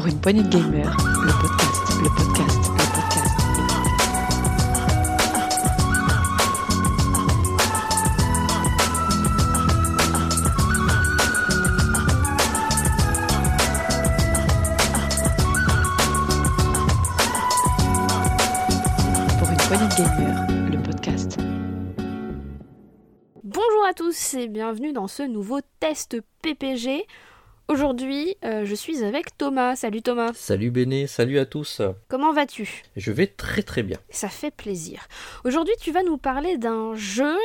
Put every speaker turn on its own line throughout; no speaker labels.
Pour une poignée de gamers, le podcast, le podcast, le podcast. Pour une poignée de gamers, le podcast.
Bonjour à tous et bienvenue dans ce nouveau test PPG. Aujourd'hui, euh, je suis avec Thomas. Salut Thomas.
Salut Béné, salut à tous.
Comment vas-tu?
Je vais très très bien.
Ça fait plaisir. Aujourd'hui, tu vas nous parler d'un jeu.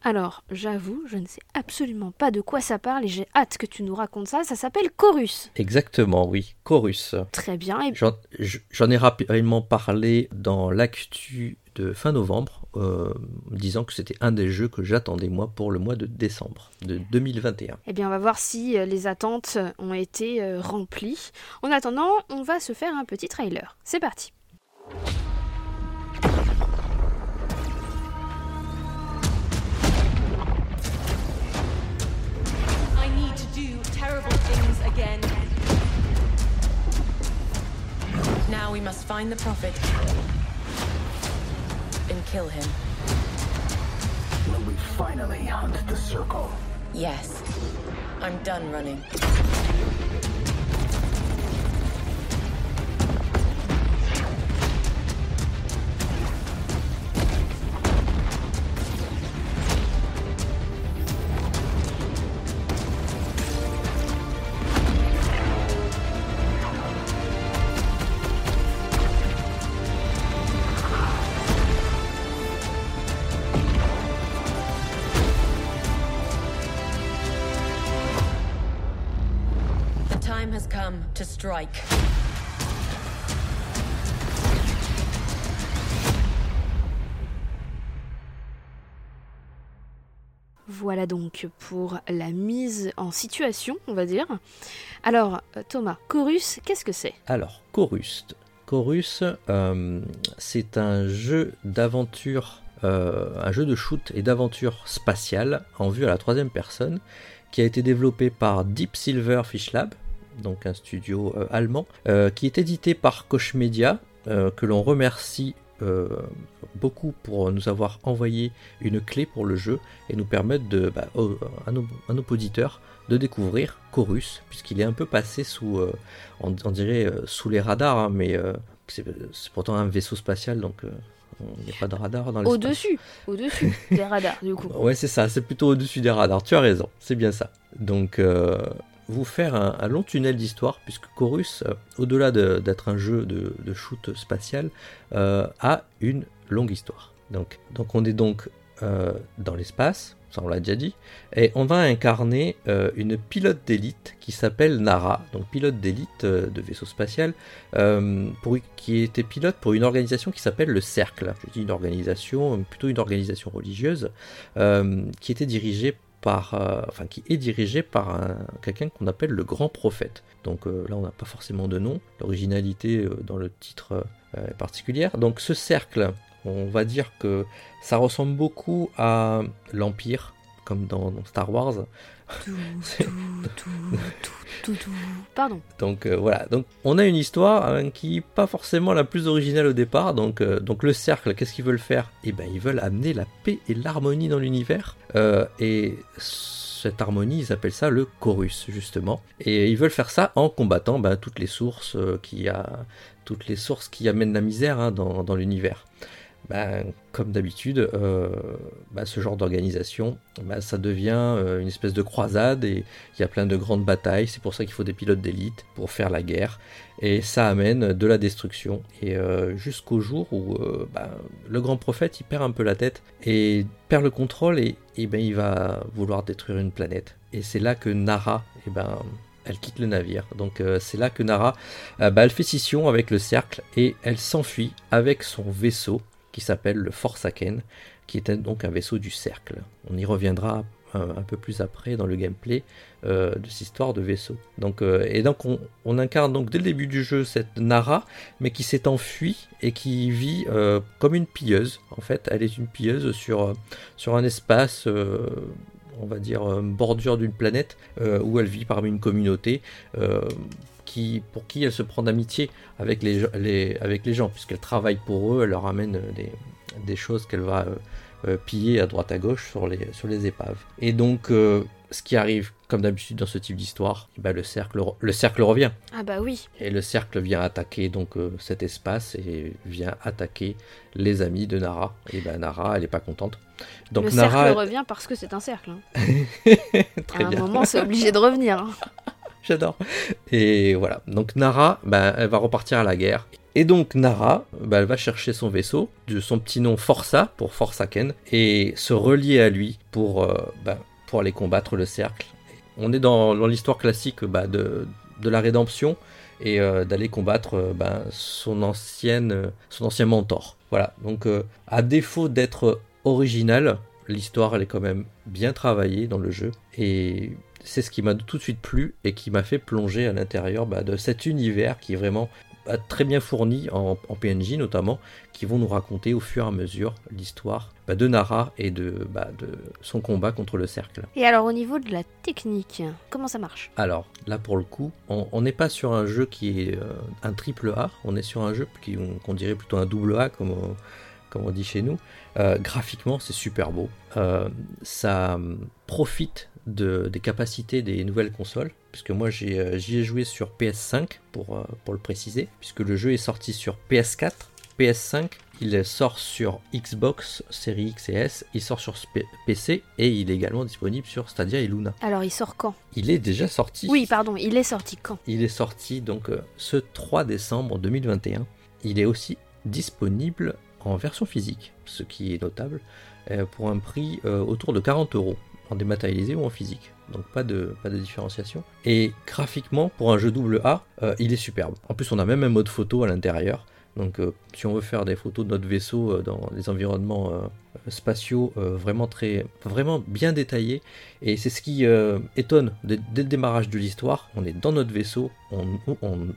Alors, j'avoue, je ne sais absolument pas de quoi ça parle et j'ai hâte que tu nous racontes ça. Ça s'appelle Chorus.
Exactement, oui, Chorus.
Très bien. Et
J'en j'en ai rapidement parlé dans l'actu de fin novembre, euh, disant que c'était un des jeux que j'attendais moi pour le mois de décembre de 2021.
eh bien, on va voir si euh, les attentes ont été euh, remplies. En attendant, on va se faire un petit trailer. C'est parti.
I need to do terrible things again. Now we must find the prophet and kill him.
Will we finally hunt the circle?
Yes. I'm done running. Has come to strike.
Voilà donc pour la mise en situation, on va dire. Alors, euh, Thomas, Chorus, qu'est-ce que c'est?
Alors, Chorus. Chorus, euh, c'est un jeu d'aventure, euh, un jeu de shoot et d'aventure spatiale en vue à la troisième personne, qui a été développé par Deep Silver Fish Lab, donc un studio euh, allemand, euh, qui est édité par Koch Media, euh, que l'on remercie euh, beaucoup pour nous avoir envoyé une clé pour le jeu et nous permettre de, bah, au- à, nos, à nos auditeurs de découvrir Chorus, puisqu'il est un peu passé sous, euh, on, on dirait euh, sous les radars, hein, mais c'est pourtant un vaisseau spatial, donc il n'y a pas de radar dans l'espace.
Au-dessus, au-dessus des radars, du coup.
Ouais, c'est ça, c'est plutôt au-dessus des radars, tu as raison, c'est bien ça. Donc, vous faire un, long tunnel d'histoire, puisque Chorus, euh, au-delà de- d'être un jeu de, shoot spatial, euh, a une longue histoire. Donc, donc on est donc euh, dans l'espace, ça on l'a déjà dit, et on va incarner une pilote d'élite qui s'appelle Nara, donc pilote d'élite de vaisseau spatial, pour, qui était pilote pour une organisation qui s'appelle le Cercle. Je dis une organisation, plutôt une organisation religieuse, qui était dirigée euh, qui est dirigée par un- quelqu'un qu'on appelle le grand prophète. Donc euh, là on n'a pas forcément de nom, l'originalité euh, dans le titre est particulière. Donc ce cercle, on va dire que ça ressemble beaucoup à l'Empire, comme dans Star Wars.
Tout, tout, tout. Pardon.
Donc euh, voilà, donc on a une histoire hein, qui n'est pas forcément la plus originale au départ. Donc, euh, donc le cercle, qu'est-ce qu'ils veulent faire? Eh ben ils veulent amener la paix et l'harmonie dans l'univers. Euh, et cette harmonie, ils appellent ça le chorus justement. Et ils veulent faire ça en combattant ben, toutes les sources qui a, toutes les sources qui amènent la misère hein, dans, dans l'univers. Ben, comme d'habitude, euh, ben, ce genre d'organisation, ben, ça devient euh, une espèce de croisade et il y a plein de grandes batailles. C'est pour ça qu'il faut des pilotes d'élite pour faire la guerre. Et ça amène de la destruction. Et euh, jusqu'au jour où le grand prophète perd un peu la tête et perd le contrôle et, ben, il va vouloir détruire une planète. Et c'est là que Nara, et ben, elle quitte le navire. Donc c'est là que Nara, elle fait scission avec le cercle et elle s'enfuit avec son vaisseau qui s'appelle le Forsaken, qui était donc un vaisseau du cercle. On y reviendra un, un peu plus après dans le gameplay euh, de cette histoire de vaisseau. Donc, euh, et donc on, incarne donc dès le début du jeu cette Nara, mais qui s'est enfuie et qui vit euh, comme une pilleuse. En fait, elle est une pilleuse sur, euh, un espace, euh, on va dire, euh, bordure d'une planète, euh, où elle vit parmi une communauté. euh, qui pour qui elle se prend d'amitié avec les, gens- les- avec les gens, puisqu'elle travaille pour eux, elle leur amène des, des choses qu'elle va euh, euh, piller à droite à gauche sur les, sur les épaves. Et donc, euh, ce qui arrive, comme d'habitude dans ce type d'histoire, eh ben, le, cercle, re- le cercle revient.
Ah bah oui.
Et le cercle vient attaquer donc euh, cet espace et vient attaquer les amis de Nara. Et ben Nara, elle est pas contente. Donc
le
Nara,
cercle revient parce que c'est un cercle. hein.
très
à un
bien.
moment, c'est obligé de revenir. hein.
J'adore. Et voilà. Donc Nara, ben, elle va repartir à la guerre. Et donc Nara, ben, elle va chercher son vaisseau, de son petit nom Força, pour Forsaken, et se relier à lui pour, euh, ben, pour aller combattre le cercle. On est dans, l'histoire classique de, la rédemption et euh, d'aller combattre euh, son, ancien mentor. Voilà. Donc à défaut d'être original, l'histoire elle est quand même bien travaillée dans le jeu et c'est ce qui m'a tout de suite plu et qui m'a fait plonger à l'intérieur bah, de cet univers qui est vraiment bah, très bien fourni en, en PNJ notamment, qui vont nous raconter au fur et à mesure l'histoire bah, de Nara et de, bah, de son combat contre le cercle.
Et alors, au niveau de la technique, comment ça marche?
Alors là pour le coup, on n'est pas sur un jeu qui est euh, un triple A, on est sur un jeu qu'on dirait plutôt un double A comme on, comme on dit chez nous. Euh, graphiquement c'est super beau. Euh, ça hum, profite de, des capacités des nouvelles consoles, puisque moi euh, j'y ai joué sur PS5 pour, euh, pour le préciser, puisque le jeu est sorti sur PS4, PS5, il sort sur Xbox Series X et S, il sort sur PC et il est également disponible sur Stadia et Luna.
Alors, il sort quand?
Il est déjà sorti.
Oui, pardon, il est sorti quand?
Il est sorti donc euh, ce 3 décembre 2021. Il est aussi disponible en version physique, ce qui est notable, pour un prix autour de 40 euros, en dématérialisé ou en physique. Donc pas de, différenciation. Et graphiquement, pour un jeu double A, euh, il est superbe. En plus, on a même un mode photo à l'intérieur. Donc euh, si on veut faire des photos de notre vaisseau euh, dans des environnements euh, spatiaux vraiment très vraiment bien détaillés et c'est ce qui étonne dès, le démarrage de l'histoire on est dans notre vaisseau on,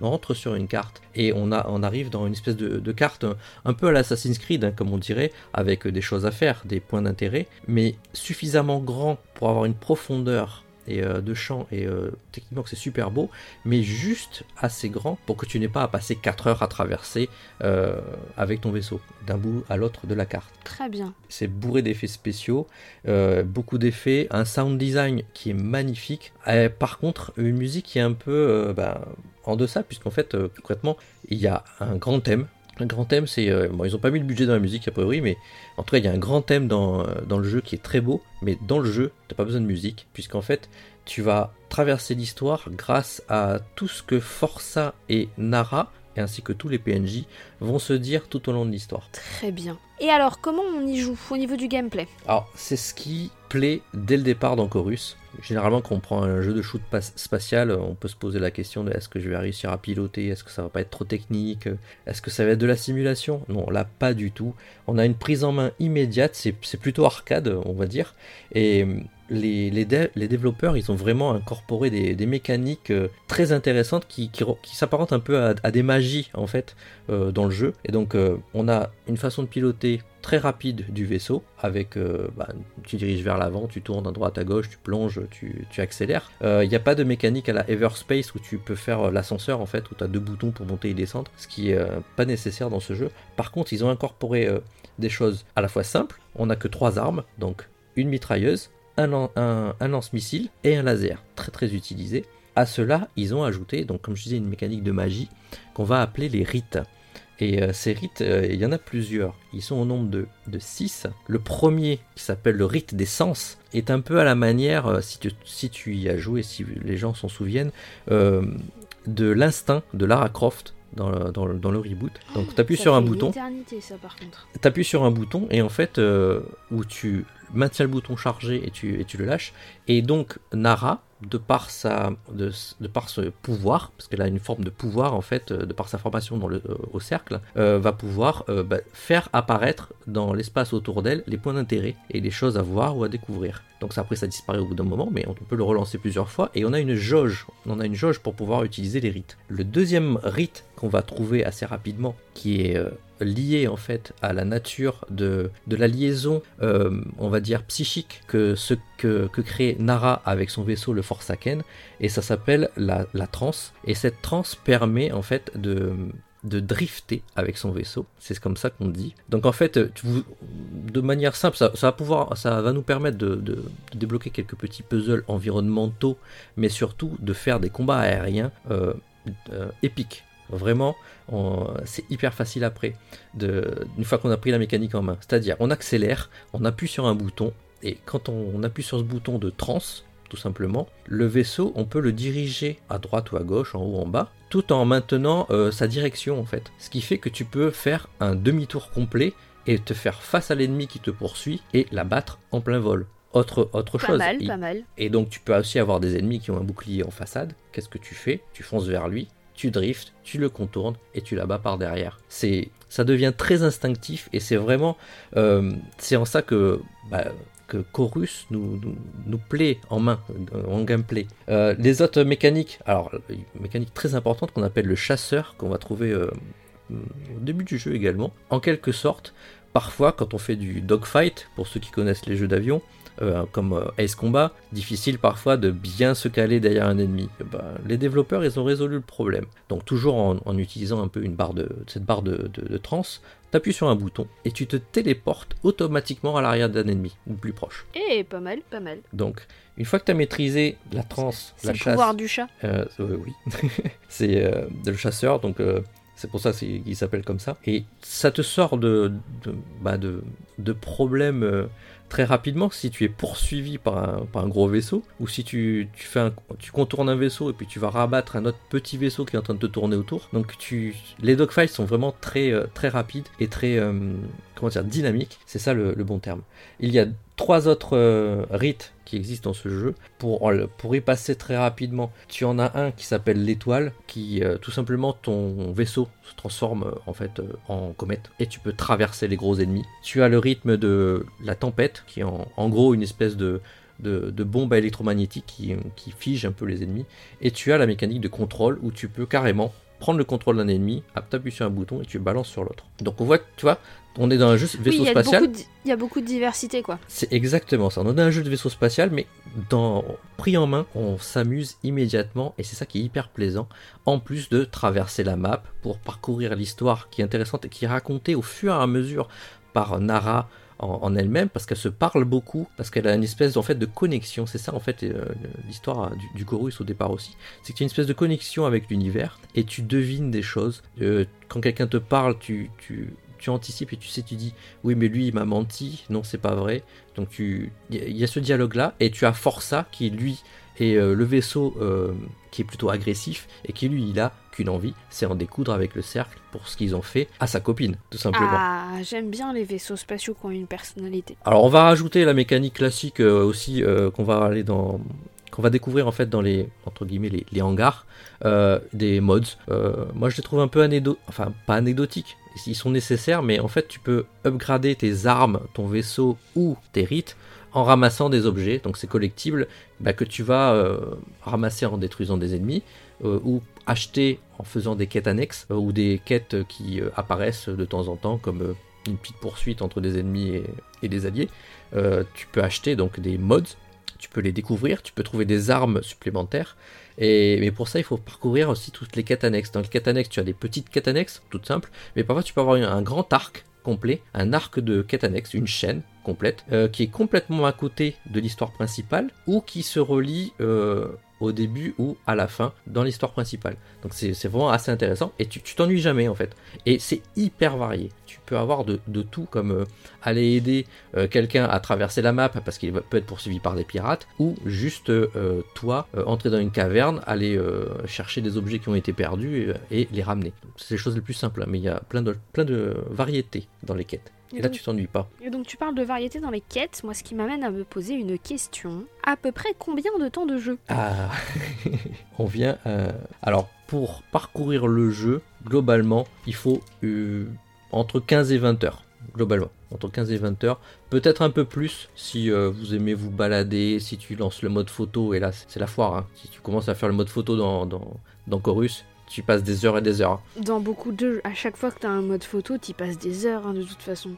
entre sur une carte et on, arrive dans une espèce de, carte un, un peu à l'Assassin's Creed hein, comme on dirait avec des choses à faire des points d'intérêt mais suffisamment grand pour avoir une profondeur et euh, de champ et euh, techniquement que c'est super beau mais juste assez grand pour que tu n'aies pas à passer 4 heures à traverser euh, avec ton vaisseau d'un bout à l'autre de la carte
Très bien.
c'est bourré d'effets spéciaux, beaucoup d'effets, un sound design qui est magnifique. Euh, par contre, une musique qui est un peu bah, en deçà, puisqu'en fait, concrètement, il y a un grand thème. Un grand thème, c'est. euh, bon, ils n'ont pas mis le budget dans la musique, a priori, mais en tout cas, il y a un grand thème dans, euh, dans le jeu qui est très beau, mais dans le jeu, tu n'as pas besoin de musique, puisqu'en fait, tu vas traverser l'histoire grâce à tout ce que Força et Nara, ainsi que tous les PNJ, vont se dire tout au long de l'histoire.
Très bien. Et alors, comment on y joue au niveau du gameplay?
Alors, c'est ce qui plaît dès le départ dans Chorus. Généralement, quand on prend un jeu de shoot spatial, on peut se poser la question de est-ce que je vais réussir à piloter? Est-ce que ça va pas être trop technique? Est-ce que ça va être de la simulation? Non, là, pas du tout. On a une prise en main immédiate, c'est plutôt arcade, on va dire. Et les, les, dé- les développeurs, ils ont vraiment incorporé des, mécaniques euh, très intéressantes qui, qui, re- qui s'apparentent un peu à, des magies, en fait, euh, dans le jeu. Et donc, euh, on a une façon de piloter très rapide du vaisseau avec bah, tu diriges vers l'avant, tu tournes à droite à gauche, tu plonges, tu, accélères. Il n'y a pas de mécanique à la Everspace où tu peux faire l'ascenseur en fait, où tu as deux boutons pour monter et descendre, ce qui est pas nécessaire dans ce jeu. Par contre, ils ont incorporé des choses à la fois simples. On n'a que trois armes, donc une mitrailleuse, un, lan- un, un lance-missile et un laser, très très utilisé. À cela, ils ont ajouté, donc comme je disais, une mécanique de magie qu'on va appeler les rites. Et euh, ces rites, euh, il y en a plusieurs. Ils sont au nombre de, de 6. Le premier, qui s'appelle le rite des sens, est un peu à la manière, euh, si, tu, si tu y as joué, si les gens s'en souviennent, de l'instinct de Lara Croft dans le, dans le, dans le reboot. Donc tu appuies
Ça
sur un bouton,
éternité, ça, par contre.
tu appuies sur un bouton et en fait, où tu maintiens le bouton chargé et tu, et tu le lâches. Et donc Nara, de par, sa, de, par ce pouvoir, parce qu'elle a une forme de pouvoir en fait, euh, de par sa formation dans le, euh, au cercle, euh, va pouvoir bah, faire apparaître dans l'espace autour d'elle les points d'intérêt et les choses à voir ou à découvrir. Donc ça, après ça disparaît au bout d'un moment, mais on peut le relancer plusieurs fois et on a une jauge. On a une jauge pour pouvoir utiliser les rites. Le deuxième rite qu'on va trouver assez rapidement, qui est lié en fait à la nature de, la liaison, euh, on va dire psychique, que ce que, crée Nara avec son vaisseau, le Forsaken, et ça s'appelle la, la transe. Et cette transe permet en fait de, drifter avec son vaisseau. C'est comme ça qu'on dit. Donc en fait, de manière simple, ça, va pouvoir, ça va nous permettre de débloquer quelques petits puzzles environnementaux, mais surtout de faire des combats aériens euh, euh, épiques. Vraiment, c'est hyper facile après, de, une fois qu'on a pris la mécanique en main. C'est-à-dire, on accélère, on appuie sur un bouton, et quand on, on appuie sur ce bouton de trans, tout simplement, le vaisseau, on peut le diriger à droite ou à gauche, en haut ou en bas, tout en maintenant euh, sa direction en fait. Ce qui fait que tu peux faire un demi-tour complet et te faire face à l'ennemi qui te poursuit et la battre en plein vol. Autre, autre
Pas
chose.
mal, pas mal.
et donc tu peux aussi avoir des ennemis qui ont un bouclier en façade. Qu'est-ce que tu fais? Tu fonces vers lui, tu driftes, tu le contournes et tu l'abats par derrière. C'est, ça devient très instinctif et c'est vraiment, euh, c'est en ça que bah, que Chorus nous, nous, plaît en main, euh, en gameplay. Euh, les autres mécaniques, alors une mécanique très importante qu'on appelle le chasseur, qu'on va trouver au début du jeu également. En quelque sorte, parfois quand on fait du dogfight, pour ceux qui connaissent les jeux d'avion, euh, comme euh, Ace Combat, difficile parfois de bien se caler derrière un ennemi. Eh ben, les développeurs, ils ont résolu le problème. Donc toujours en, en utilisant un peu une barre de, cette barre de, de, de trans, t'appuies sur un bouton et tu te téléportes automatiquement à l'arrière d'un ennemi, ou plus proche.
Eh, pas mal, pas mal.
Donc, une fois que tu as maîtrisé la trans,
C'est
la
le
chasse,
pouvoir du chat.
euh, euh, oui, c'est le chasseur, donc c'est pour ça qu'il s'appelle comme ça. Et ça te sort de, de, bah, de, de problèmes très rapidement si tu es poursuivi par un, gros vaisseau, ou si tu, contournes un vaisseau et puis tu vas rabattre un autre petit vaisseau qui est en train de te tourner autour. Donc les dogfights sont vraiment très, euh, rapides et très euh, dynamiques, c'est ça le, le bon terme. Il y a trois autres euh, rites qui existent dans ce jeu. Pour, y passer très rapidement, tu en as un qui s'appelle l'étoile, qui euh, tout simplement ton vaisseau se transforme euh, en fait en comète et tu peux traverser les gros ennemis. Tu as le rythme de la tempête, qui est en, gros une espèce de, de, de bombe électromagnétique qui, qui fige un peu les ennemis. Et tu as la mécanique de contrôle où tu peux carrément prendre le contrôle d'un ennemi, t'appuies sur un bouton et tu balances sur l'autre. Donc on voit, tu vois, on est dans un jeu
Oui,
vaisseau spatial.
de- il y a beaucoup de diversité, quoi.
C'est exactement ça. On a un jeu de vaisseau spatial, mais dans pris en main, on s'amuse immédiatement et c'est ça qui est hyper plaisant. En plus de traverser la map pour parcourir l'histoire qui est intéressante et qui est racontée au fur et à mesure par Nara en, elle-même parce qu'elle se parle beaucoup, parce qu'elle a une espèce en fait de connexion. C'est ça en fait euh, l'histoire du, du Chorus au départ aussi. C'est que tu as une espèce de connexion avec l'univers et tu devines des choses. Euh, quand quelqu'un te parle, tu, tu, tu anticipes et tu sais, tu dis oui mais lui il m'a menti, non c'est pas vrai. Donc il y, a- ce dialogue là et tu as Força qui lui est euh, le vaisseau qui est plutôt agressif et qui lui il a qu'une envie, c'est en découdre avec le cercle pour ce qu'ils ont fait à sa copine tout simplement.
Ah, j'aime bien les vaisseaux spatiaux qui ont une personnalité.
Alors on va rajouter la mécanique classique euh, aussi euh, qu'on va aller dans qu'on va découvrir en fait dans les entre guillemets les, les hangars euh, des mods. Moi je les trouve un peu anecdotiques, enfin pas anecdotiques, ils sont nécessaires mais en fait tu peux upgrader tes armes, ton vaisseau ou tes rites en ramassant des objets, donc c'est collectible bah, que tu vas euh, ramasser en détruisant des ennemis euh, ou acheter en faisant des quêtes annexes euh, ou des quêtes qui euh, apparaissent de temps en temps comme euh, une petite poursuite entre des ennemis et, des alliés. Tu peux acheter donc des mods, tu peux les découvrir, tu peux trouver des armes supplémentaires. Et, mais pour ça, il faut parcourir aussi toutes les quêtes annexes. Dans les quêtes annexes, tu as des petites quêtes annexes, toutes simples, mais parfois tu peux avoir un grand arc complet, un arc de quêtes annexes, une chaîne complète, qui est complètement à côté de l'histoire principale, ou qui se relie au début ou à la fin dans l'histoire principale. Donc c'est vraiment assez intéressant, et tu t'ennuies jamais en fait. Et c'est hyper varié. Tu peux avoir de, tout, comme euh, aller aider euh, quelqu'un à traverser la map parce qu'il peut être poursuivi par des pirates, ou juste euh, toi entrer dans une caverne, aller chercher des objets qui ont été perdus et, les ramener. C'est les choses les plus simples, hein, mais il y a plein de variétés dans les quêtes. Et là,
donc-
tu t'ennuies pas.
Et donc tu parles de variété dans les quêtes, moi ce qui m'amène à me poser une question. À peu près combien de temps de jeu?
Ah, on vient. euh, Alors, pour parcourir le jeu, globalement, il faut euh, entre 15 et 20 heures. Globalement, entre 15 et 20 heures. Peut-être un peu plus si euh, vous aimez vous balader, si tu lances le mode photo, et là c'est la foire. hein. Si tu commences à faire le mode photo dans, dans, dans Chorus, tu passes des heures et des heures.
Dans beaucoup de jeux, à chaque fois que t'as un mode photo, t'y passes des heures hein, de toute façon.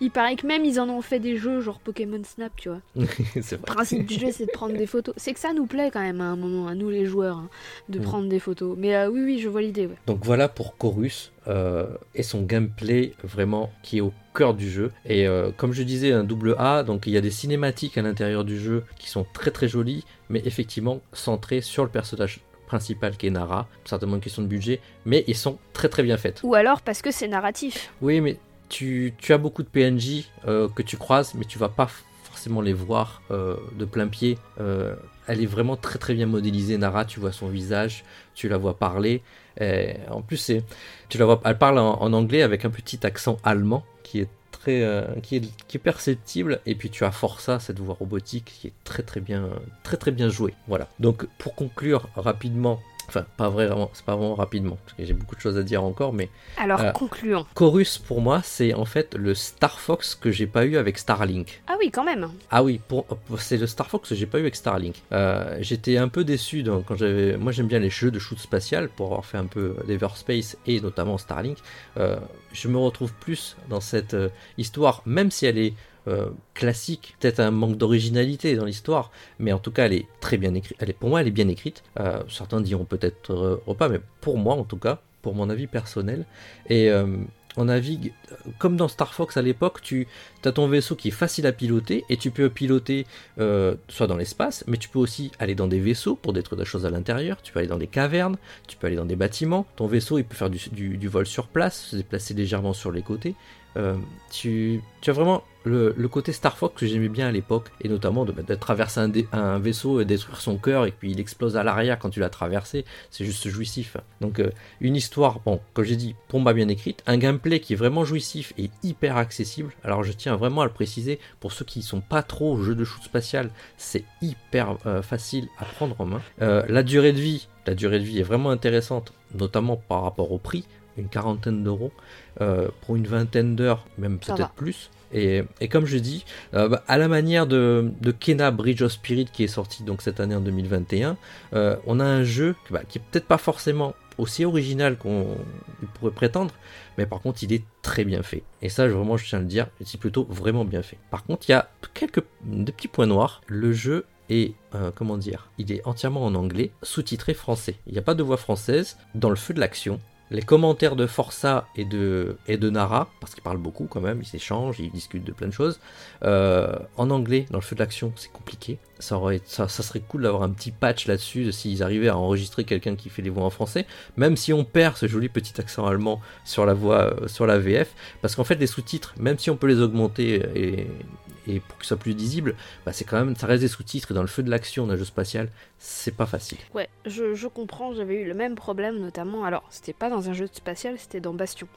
Il paraît que même ils en ont fait des jeux genre Pokémon Snap, tu vois. Le principe du jeu, c'est de prendre des photos. C'est que ça nous plaît quand même à un moment, à nous les joueurs, hein, de
Mm.
prendre des photos. Mais euh, oui, oui, je vois l'idée, ouais.
Donc voilà pour Chorus euh, et son gameplay vraiment qui est au cœur du jeu. Et euh, comme je disais, un double A, donc il y a des cinématiques à l'intérieur du jeu qui sont très très jolies, mais effectivement centrées sur le personnage principal qui est Nara. Certainement une question de budget, mais ils sont très très bien faites.
Ou alors parce que c'est narratif.
Oui, mais tu, tu as beaucoup de PNJ euh, que tu croises, mais tu vas pas forcément les voir euh, de plein pied. Euh, elle est vraiment très très bien modélisée, Nara. Tu vois son visage, tu la vois parler. Et en plus, c'est, tu la vois, elle parle en, en anglais avec un petit accent allemand qui est euh, qui est, qui est perceptible. Et puis tu as Forza, cette voix robotique qui est très très bien, très très bien jouée. Voilà. Donc pour conclure rapidement. Enfin, pas vraiment, c'est pas vraiment rapidement, parce que j'ai beaucoup de choses à dire encore, mais
Alors,
Euh.
concluons.
Chorus pour moi, c'est en fait le Star Fox que j'ai pas eu avec Starlink.
Ah oui, quand même.
Ah oui, pour, c'est le Star Fox que j'ai pas eu avec Starlink. Euh, J'étais un peu déçu donc, quand j'avais. Moi j'aime bien les jeux de shoot spatial pour avoir fait un peu l'Everspace et notamment Starlink. Euh, je me retrouve plus dans cette euh, histoire, même si elle est euh, classique, peut-être un manque d'originalité dans l'histoire, mais en tout cas elle est très bien écrite. Elle est, pour moi elle est bien écrite. Euh, certains diront peut-être euh, pas, mais pour moi en tout cas, pour mon avis personnel. Et on navigue comme dans Star Fox à l'époque, tu as ton vaisseau qui est facile à piloter et tu peux piloter soit dans l'espace, mais tu peux aussi aller dans des vaisseaux pour détruire des choses à l'intérieur. Tu peux aller dans des cavernes, tu peux aller dans des bâtiments. Ton vaisseau il peut faire du vol sur place, se déplacer légèrement sur les côtés. Euh, tu, as vraiment le, côté Star Fox que j'aimais bien à l'époque, et notamment de, de traverser un, vaisseau et détruire son cœur, et puis il explose à l'arrière quand tu l'as traversé, c'est juste jouissif. Donc euh, une histoire, bon, comme j'ai dit, moi bien écrite, un gameplay qui est vraiment jouissif et hyper accessible. Alors je tiens vraiment à le préciser, pour ceux qui sont pas trop jeux de shoot spatial, c'est hyper euh, facile à prendre en main. La durée de vie, la durée de vie est vraiment intéressante, notamment par rapport au prix, une quarantaine d'euros euh, pour une vingtaine d'heures, même peut-être plus. Et, et comme je dis, euh, bah, à la manière de, de Kena Bridge of Spirit qui est sorti donc cette année en 2021, euh, on a un jeu bah, qui est peut-être pas forcément aussi original qu'on pourrait prétendre, mais par contre il est très bien fait. Et ça, je- vraiment, je tiens à le dire, c'est plutôt vraiment bien fait. Par contre, il y a quelques des petits points noirs. Le jeu est, euh, comment dire, il est entièrement en anglais, sous-titré français. Il n'y a pas de voix française dans le feu de l'action. Les commentaires de Forza et de, Nara, parce qu'ils parlent beaucoup quand même, ils s'échangent, ils discutent de plein de choses. Euh, en anglais, dans le feu de l'action, c'est compliqué. Ça serait cool d'avoir un petit patch là-dessus, s'ils arrivaient à enregistrer quelqu'un qui fait les voix en français, même si on perd ce joli petit accent allemand sur la voix, euh, sur la VF, parce qu'en fait, les sous-titres, même si on peut les augmenter et, et pour qu'ils soient plus lisibles, bah, c'est quand même, ça reste des sous-titres, et dans le feu de l'action d'un jeu spatial, c'est pas facile.
Ouais, je, je comprends, j'avais eu le même problème, notamment. Alors, c'était pas dans un jeu spatial, c'était dans Bastion,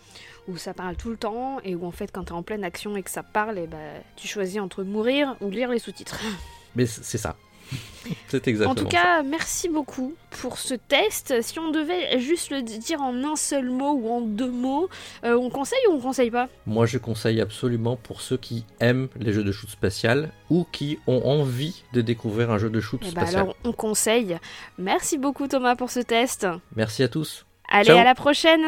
où ça parle tout le temps, et où en fait, quand t'es en pleine action et que ça parle, et bah, tu choisis entre mourir ou lire les sous-titres.
Mais c'est ça. c'est exactement
En tout
ça.
cas, merci beaucoup pour ce test. Si on devait juste le dire en un seul mot ou en deux mots, euh, on conseille ou on conseille pas?
Moi, je conseille absolument pour ceux qui aiment les jeux de shoot spatial ou qui ont envie de découvrir un jeu de shoot
Eh bah
spatial.
alors, on conseille. Merci beaucoup Thomas pour ce test.
Merci à tous.
Allez,
Ciao.
à la prochaine